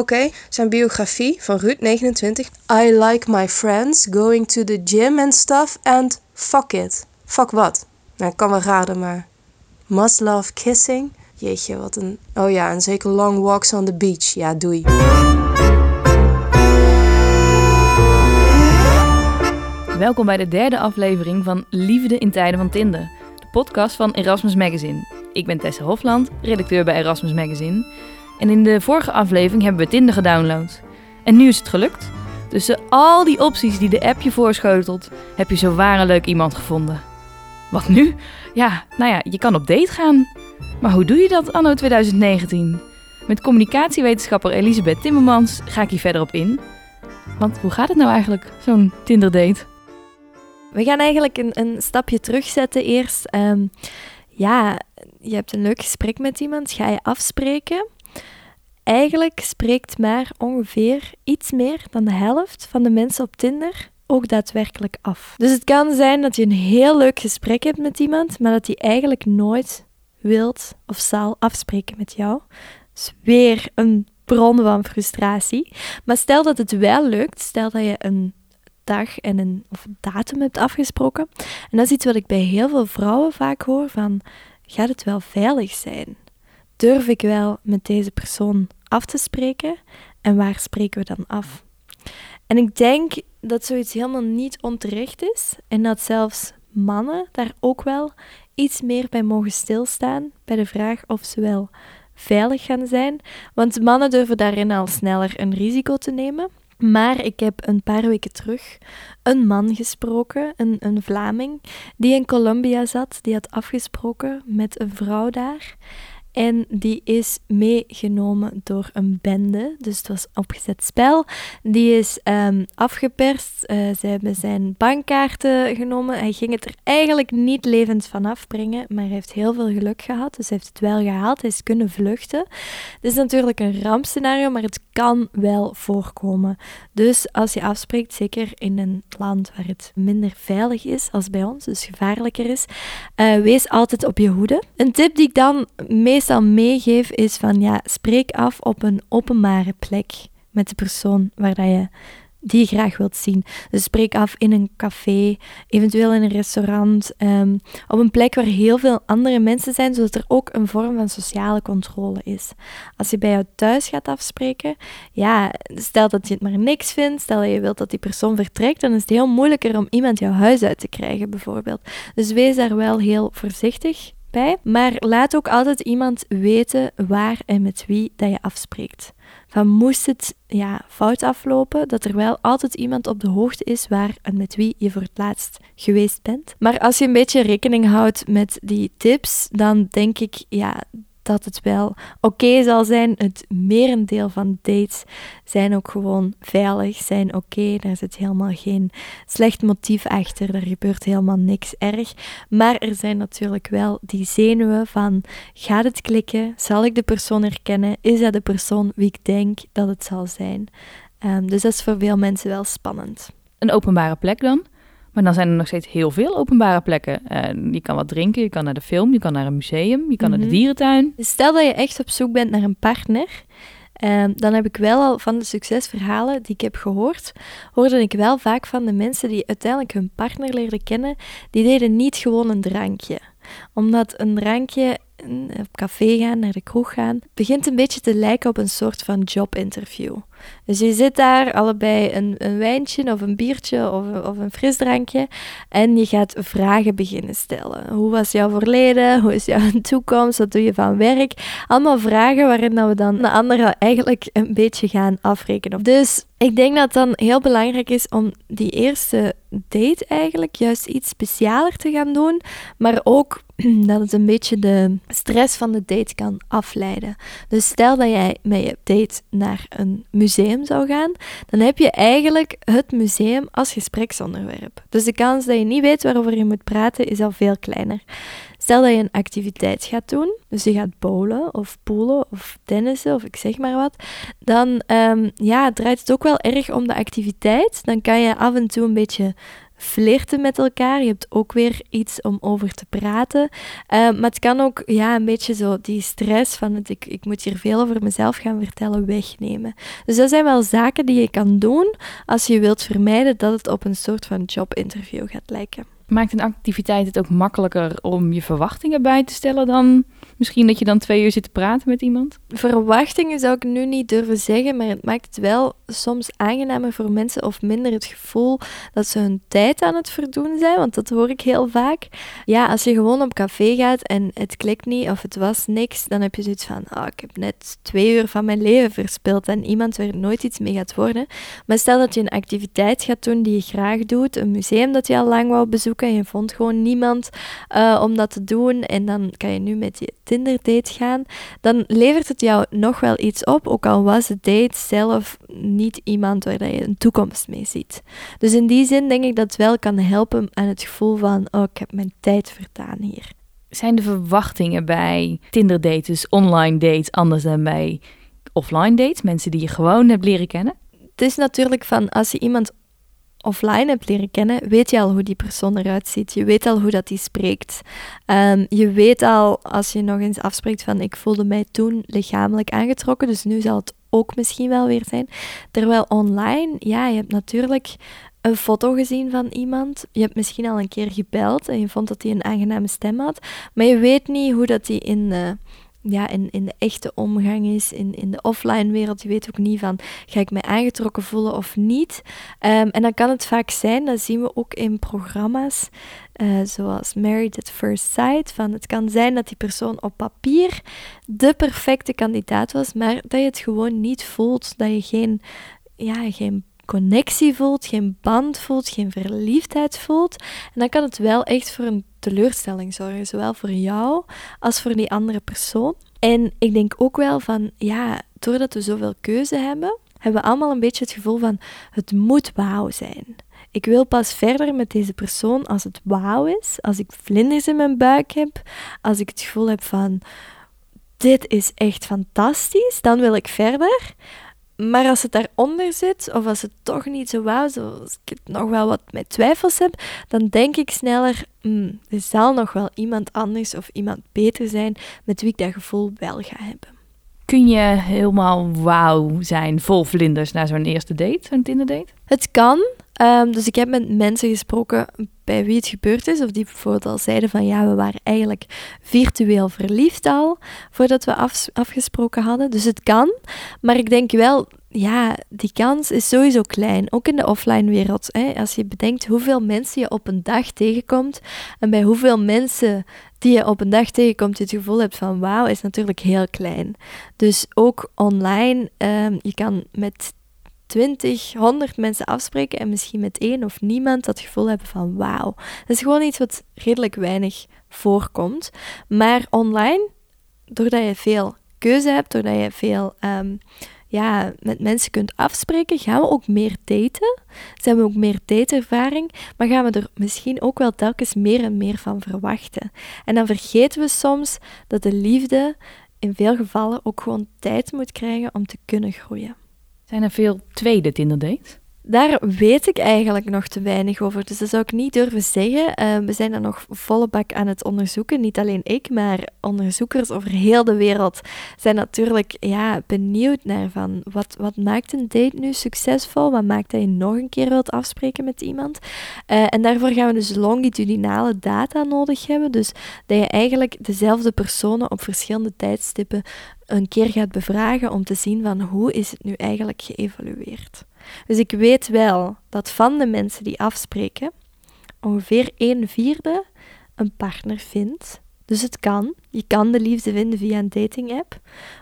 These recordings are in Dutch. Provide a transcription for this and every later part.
Oké, zijn biografie van Ruud 29. I like my friends, going to the gym and stuff and fuck it. Fuck wat? Nou, ik kan wel raden, maar... Must love kissing? Jeetje, wat een... Oh ja, en zeker long walks on the beach. Ja, doei. Welkom bij de derde aflevering van Liefde in tijden van Tinder. De podcast van Erasmus Magazine. Ik ben Tessa Hofland, redacteur bij Erasmus Magazine. En in de vorige aflevering hebben we Tinder gedownload. En nu is het gelukt. Tussen al die opties die de app je voorschotelt, heb je zo waar een leuk iemand gevonden. Wat nu? Ja, nou ja, je kan op date gaan. Maar hoe doe je dat anno 2019? Met communicatiewetenschapper Elisabeth Timmermans ga ik hier verder op in. Want hoe gaat het nou eigenlijk, zo'n Tinder-date? We gaan eigenlijk een, een stapje terugzetten eerst. Ehm, ja, je hebt een leuk gesprek met iemand, ga je afspreken. Eigenlijk spreekt maar ongeveer iets meer dan de helft van de mensen op Tinder ook daadwerkelijk af. Dus het kan zijn dat je een heel leuk gesprek hebt met iemand, maar dat hij eigenlijk nooit wilt of zal afspreken met jou. Dus weer een bron van frustratie. Maar stel dat het wel lukt, stel dat je een dag en een of datum hebt afgesproken. En dat is iets wat ik bij heel veel vrouwen vaak hoor van, gaat het wel veilig zijn? Durf ik wel met deze persoon af te spreken? En waar spreken we dan af? En ik denk dat zoiets helemaal niet onterecht is en dat zelfs mannen daar ook wel iets meer bij mogen stilstaan bij de vraag of ze wel veilig gaan zijn. Want mannen durven daarin al sneller een risico te nemen. Maar ik heb een paar weken terug een man gesproken, een, een Vlaming, die in Colombia zat, die had afgesproken met een vrouw daar. En die is meegenomen door een bende. Dus het was opgezet spel. Die is um, afgeperst. Uh, ze hebben zijn bankkaarten genomen. Hij ging het er eigenlijk niet levend van afbrengen. Maar hij heeft heel veel geluk gehad. Dus hij heeft het wel gehaald. Hij is kunnen vluchten. Het is natuurlijk een rampscenario, maar het kan wel voorkomen. Dus als je afspreekt, zeker in een land waar het minder veilig is als bij ons, dus gevaarlijker is, uh, wees altijd op je hoede. Een tip die ik dan meest meestal meegeef is van ja, spreek af op een openbare plek met de persoon waar dat je die graag wilt zien. Dus spreek af in een café, eventueel in een restaurant, um, op een plek waar heel veel andere mensen zijn, zodat er ook een vorm van sociale controle is. Als je bij jou thuis gaat afspreken, ja, stel dat je het maar niks vindt, stel dat je wilt dat die persoon vertrekt, dan is het heel moeilijker om iemand jouw huis uit te krijgen, bijvoorbeeld. Dus wees daar wel heel voorzichtig Maar laat ook altijd iemand weten waar en met wie dat je afspreekt. Van moest het ja, fout aflopen, dat er wel altijd iemand op de hoogte is waar en met wie je voor het laatst geweest bent. Maar als je een beetje rekening houdt met die tips, dan denk ik ja, dat het wel oké zal zijn. Het merendeel van dates zijn ook gewoon veilig, zijn oké. Daar zit helemaal geen slecht motief achter. Er gebeurt helemaal niks erg. Maar er zijn natuurlijk wel die zenuwen van: gaat het klikken? Zal ik de persoon herkennen? Is dat de persoon wie ik denk dat het zal zijn? Um, dus dat is voor veel mensen wel spannend. Een openbare plek dan? Maar dan zijn er nog steeds heel veel openbare plekken. Uh, je kan wat drinken, je kan naar de film, je kan naar een museum, je kan naar de mhm. dierentuin. Stel dat je echt op zoek bent naar een partner. Uh, dan heb ik wel al van de succesverhalen die ik heb gehoord, hoorde ik wel vaak van de mensen die uiteindelijk hun partner leerden kennen, die deden niet gewoon een drankje. Omdat een drankje op café gaan, naar de kroeg gaan, begint een beetje te lijken op een soort van jobinterview. Dus je zit daar allebei een, een wijntje of een biertje of, of een frisdrankje en je gaat vragen beginnen stellen. Hoe was jouw verleden? Hoe is jouw toekomst? Wat doe je van werk? Allemaal vragen waarin we dan de andere eigenlijk een beetje gaan afrekenen. Dus ik denk dat het dan heel belangrijk is om die eerste date eigenlijk juist iets specialer te gaan doen, maar ook dat het een beetje de stress van de date kan afleiden. Dus stel dat jij met je date naar een museum zou gaan, dan heb je eigenlijk het museum als gespreksonderwerp. Dus de kans dat je niet weet waarover je moet praten is al veel kleiner. Stel dat je een activiteit gaat doen, dus je gaat bowlen of poelen of tennissen of ik zeg maar wat, dan um, ja, draait het ook wel erg om de activiteit. Dan kan je af en toe een beetje flirten met elkaar. Je hebt ook weer iets om over te praten. Eh, maar het kan ook ja, een beetje zo die stress van het, ik, ik moet hier veel over mezelf gaan vertellen wegnemen. Dus dat zijn wel zaken die je kan doen als je wilt vermijden dat het op een soort van jobinterview gaat lijken. Maakt een activiteit het ook makkelijker om je verwachtingen bij te stellen dan misschien dat je dan twee uur zit te praten met iemand? Verwachtingen zou ik nu niet durven zeggen, maar het maakt het wel soms aangenamer voor mensen of minder het gevoel dat ze hun tijd aan het verdoen zijn, want dat hoor ik heel vaak. Ja, als je gewoon op café gaat en het klikt niet of het was niks, dan heb je zoiets van, oh, ik heb net twee uur van mijn leven verspild en iemand waar nooit iets mee gaat worden. Maar stel dat je een activiteit gaat doen die je graag doet, een museum dat je al lang wou bezoeken en je vond gewoon niemand uh, om dat te doen en dan kan je nu met je Tinder-date gaan, dan levert het jou nog wel iets op, ook al was de date zelf niet iemand waar je een toekomst mee ziet. Dus in die zin denk ik dat het wel kan helpen aan het gevoel van, oh, ik heb mijn tijd vertaan hier. Zijn de verwachtingen bij Tinder-dates, online dates, anders dan bij offline dates? Mensen die je gewoon hebt leren kennen? Het is natuurlijk van als je iemand offline hebt leren kennen, weet je al hoe die persoon eruit ziet. Je weet al hoe dat die spreekt. Ehm, je weet al, als je nog eens afspreekt van ik voelde mij toen lichamelijk aangetrokken, dus nu zal het ook misschien wel weer zijn. Terwijl online, ja, je hebt natuurlijk een foto gezien van iemand. Je hebt misschien al een keer gebeld en je vond dat hij een aangename stem had, maar je weet niet hoe dat hij in... ja, in, in de echte omgang is, in, in de offline wereld. Je weet ook niet van, ga ik mij aangetrokken voelen of niet? Um, en dan kan het vaak zijn, dat zien we ook in programma's, uh, zoals Married at First Sight, van het kan zijn dat die persoon op papier de perfecte kandidaat was, maar dat je het gewoon niet voelt, dat je geen, ja, geen connectie voelt, geen band voelt, geen verliefdheid voelt. En dan kan het wel echt voor een teleurstelling zorgen, zowel voor jou als voor die andere persoon. En ik denk ook wel van, ja, doordat we zoveel keuze hebben, hebben we allemaal een beetje het gevoel van, het moet wauw zijn. Ik wil pas verder met deze persoon als het wauw is, als ik vlinders in mijn buik heb, als ik het gevoel heb van, dit is echt fantastisch, dan wil ik verder. Maar als het daaronder zit, of als het toch niet zo wauw, zoals ik nog wel wat met twijfels heb, dan denk ik sneller, mm, er zal nog wel iemand anders of iemand beter zijn met wie ik dat gevoel wel ga hebben. Kun je helemaal wauw zijn, vol vlinders, na zo'n eerste date, zo'n Tinder-date? Het kan. Um, dus ik heb met mensen gesproken bij wie het gebeurd is, of die bijvoorbeeld al zeiden van ja, we waren eigenlijk virtueel verliefd al voordat we af, afgesproken hadden. Dus het kan, maar ik denk wel, ja, die kans is sowieso klein, ook in de offline wereld. Hè? Als je bedenkt hoeveel mensen je op een dag tegenkomt en bij hoeveel mensen die je op een dag tegenkomt, je het gevoel hebt van wauw, is natuurlijk heel klein. Dus ook online, um, je kan met 20, 100 mensen afspreken en misschien met één of niemand dat gevoel hebben van wauw. Dat is gewoon iets wat redelijk weinig voorkomt. Maar online, doordat je veel keuze hebt, doordat je veel um, ja, met mensen kunt afspreken, gaan we ook meer daten. Zijn we ook meer dateervaring, maar gaan we er misschien ook wel telkens meer en meer van verwachten. En dan vergeten we soms dat de liefde in veel gevallen ook gewoon tijd moet krijgen om te kunnen groeien. Zijn er veel tweede Tinder dates? Daar weet ik eigenlijk nog te weinig over, dus dat zou ik niet durven zeggen. Ehm, we zijn er nog volle bak aan het onderzoeken. Niet alleen ik, maar onderzoekers over heel de wereld zijn natuurlijk ja, benieuwd naar van wat, wat maakt een date nu succesvol? Wat maakt dat je nog een keer wilt afspreken met iemand? Uh, en daarvoor gaan we dus longitudinale data nodig hebben. Dus dat je eigenlijk dezelfde personen op verschillende tijdstippen een keer gaat bevragen om te zien van hoe is het nu eigenlijk geëvalueerd. Dus ik weet wel dat van de mensen die afspreken, ongeveer een vierde een partner vindt. Dus het kan. Je kan de liefde vinden via een dating app.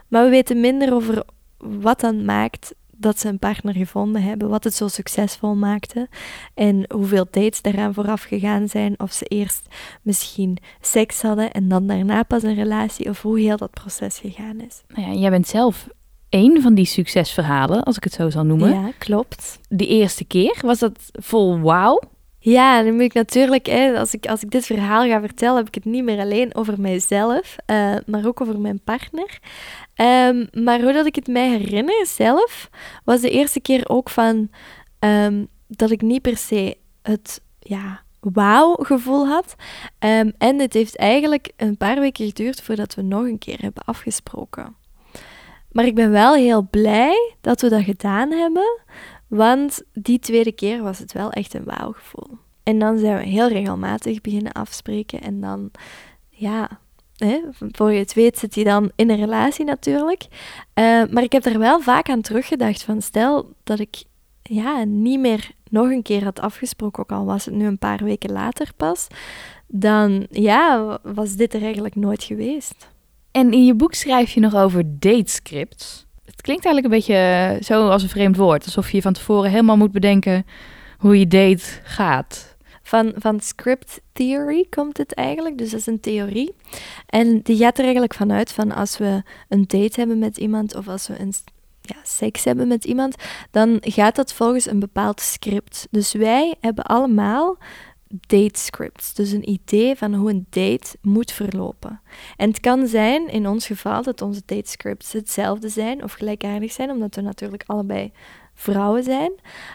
Maar we weten minder over wat dan maakt dat ze een partner gevonden hebben, wat het zo succesvol maakte en hoeveel dates daaraan vooraf gegaan zijn, of ze eerst misschien seks hadden en dan daarna pas een relatie, of hoe heel dat proces gegaan is. Nou ja, jij bent zelf één van die succesverhalen, als ik het zo zal noemen. Ja, klopt. De eerste keer, was dat vol wauw? Ja, dan moet ik natuurlijk, hè, als, ik, als ik dit verhaal ga vertellen, heb ik het niet meer alleen over mijzelf, uh, maar ook over mijn partner. Um, maar hoe dat ik het mij herinner zelf, was de eerste keer ook van um, dat ik niet per se het ja, wauw gevoel had. Ehm, en het heeft eigenlijk een paar weken geduurd voordat we nog een keer hebben afgesproken. Maar ik ben wel heel blij dat we dat gedaan hebben, want die tweede keer was het wel echt een wauw gevoel. En dan zijn we heel regelmatig beginnen afspreken en dan, ja, hè, voor je het weet zit hij dan in een relatie natuurlijk. Uh, maar ik heb er wel vaak aan teruggedacht van stel dat ik ja, niet meer nog een keer had afgesproken, ook al was het nu een paar weken later pas, dan ja, was dit er eigenlijk nooit geweest. En in je boek schrijf je nog over datescripts. Het klinkt eigenlijk een beetje zo als een vreemd woord, alsof je van tevoren helemaal moet bedenken hoe je date gaat. Van, van script theory komt het eigenlijk, dus dat is een theorie. En die gaat er eigenlijk vanuit van als we een date hebben met iemand of als we een ja, seks hebben met iemand, dan gaat dat volgens een bepaald script. Dus wij hebben allemaal date scripts, dus een idee van hoe een date moet verlopen. En het kan zijn, in ons geval, dat onze date scripts hetzelfde zijn of gelijkaardig zijn, omdat we natuurlijk allebei vrouwen zijn.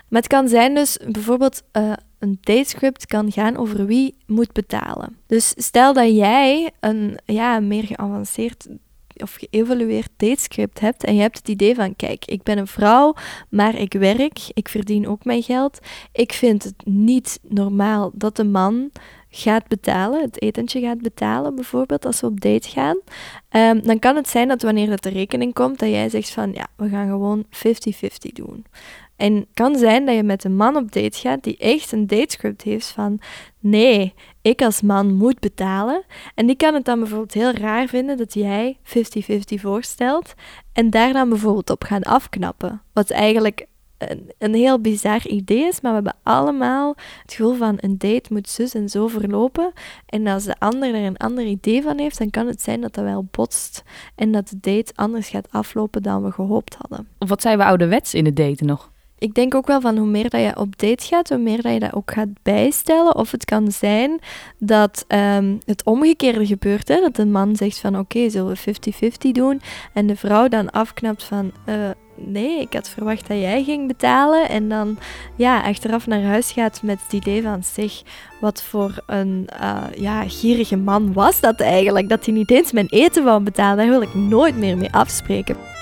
Maar het kan zijn dus bijvoorbeeld uh, een datescript kan gaan over wie moet betalen. Dus stel dat jij een ja, meer geavanceerd of geëvalueerd datescript hebt en je hebt het idee van, kijk, ik ben een vrouw, maar ik werk, ik verdien ook mijn geld. Ik vind het niet normaal dat de man gaat betalen, het etentje gaat betalen bijvoorbeeld, als we op date gaan, um, dan kan het zijn dat wanneer dat de rekening komt, dat jij zegt van, ja, we gaan gewoon 50-50 doen. En het kan zijn dat je met een man op date gaat die echt een datescript heeft van nee, ik als man moet betalen. En die kan het dan bijvoorbeeld heel raar vinden dat jij 50-50 voorstelt en daar dan bijvoorbeeld op gaan afknappen. Wat eigenlijk een, een, heel bizar idee is, maar we hebben allemaal het gevoel van een date moet zus en zo verlopen. En als de ander er een ander idee van heeft, dan kan het zijn dat dat wel botst en dat de date anders gaat aflopen dan we gehoopt hadden. Of wat zijn we ouderwets in het daten nog? Ik denk ook wel van hoe meer dat je op date gaat, hoe meer dat je dat ook gaat bijstellen. Of het kan zijn dat um, het omgekeerde gebeurt. Hè? Dat een man zegt van oké, zullen we 50-50 doen? En de vrouw dan afknapt van uh, nee, ik had verwacht dat jij ging betalen. En dan ja, achteraf naar huis gaat met het idee van zeg, wat voor een uh, ja, gierige man was dat eigenlijk? Dat hij niet eens mijn eten wou betalen. Daar wil ik nooit meer mee afspreken.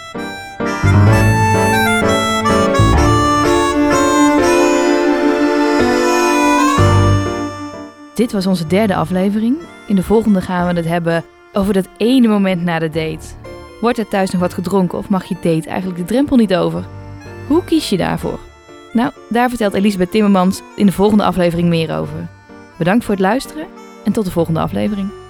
Dit was onze derde aflevering. In de volgende gaan we het hebben over dat ene moment na de date. Wordt er thuis nog wat gedronken of mag je date eigenlijk de drempel niet over? Hoe kies je daarvoor? Nou, daar vertelt Elisabeth Timmermans in de volgende aflevering meer over. Bedankt voor het luisteren en tot de volgende aflevering.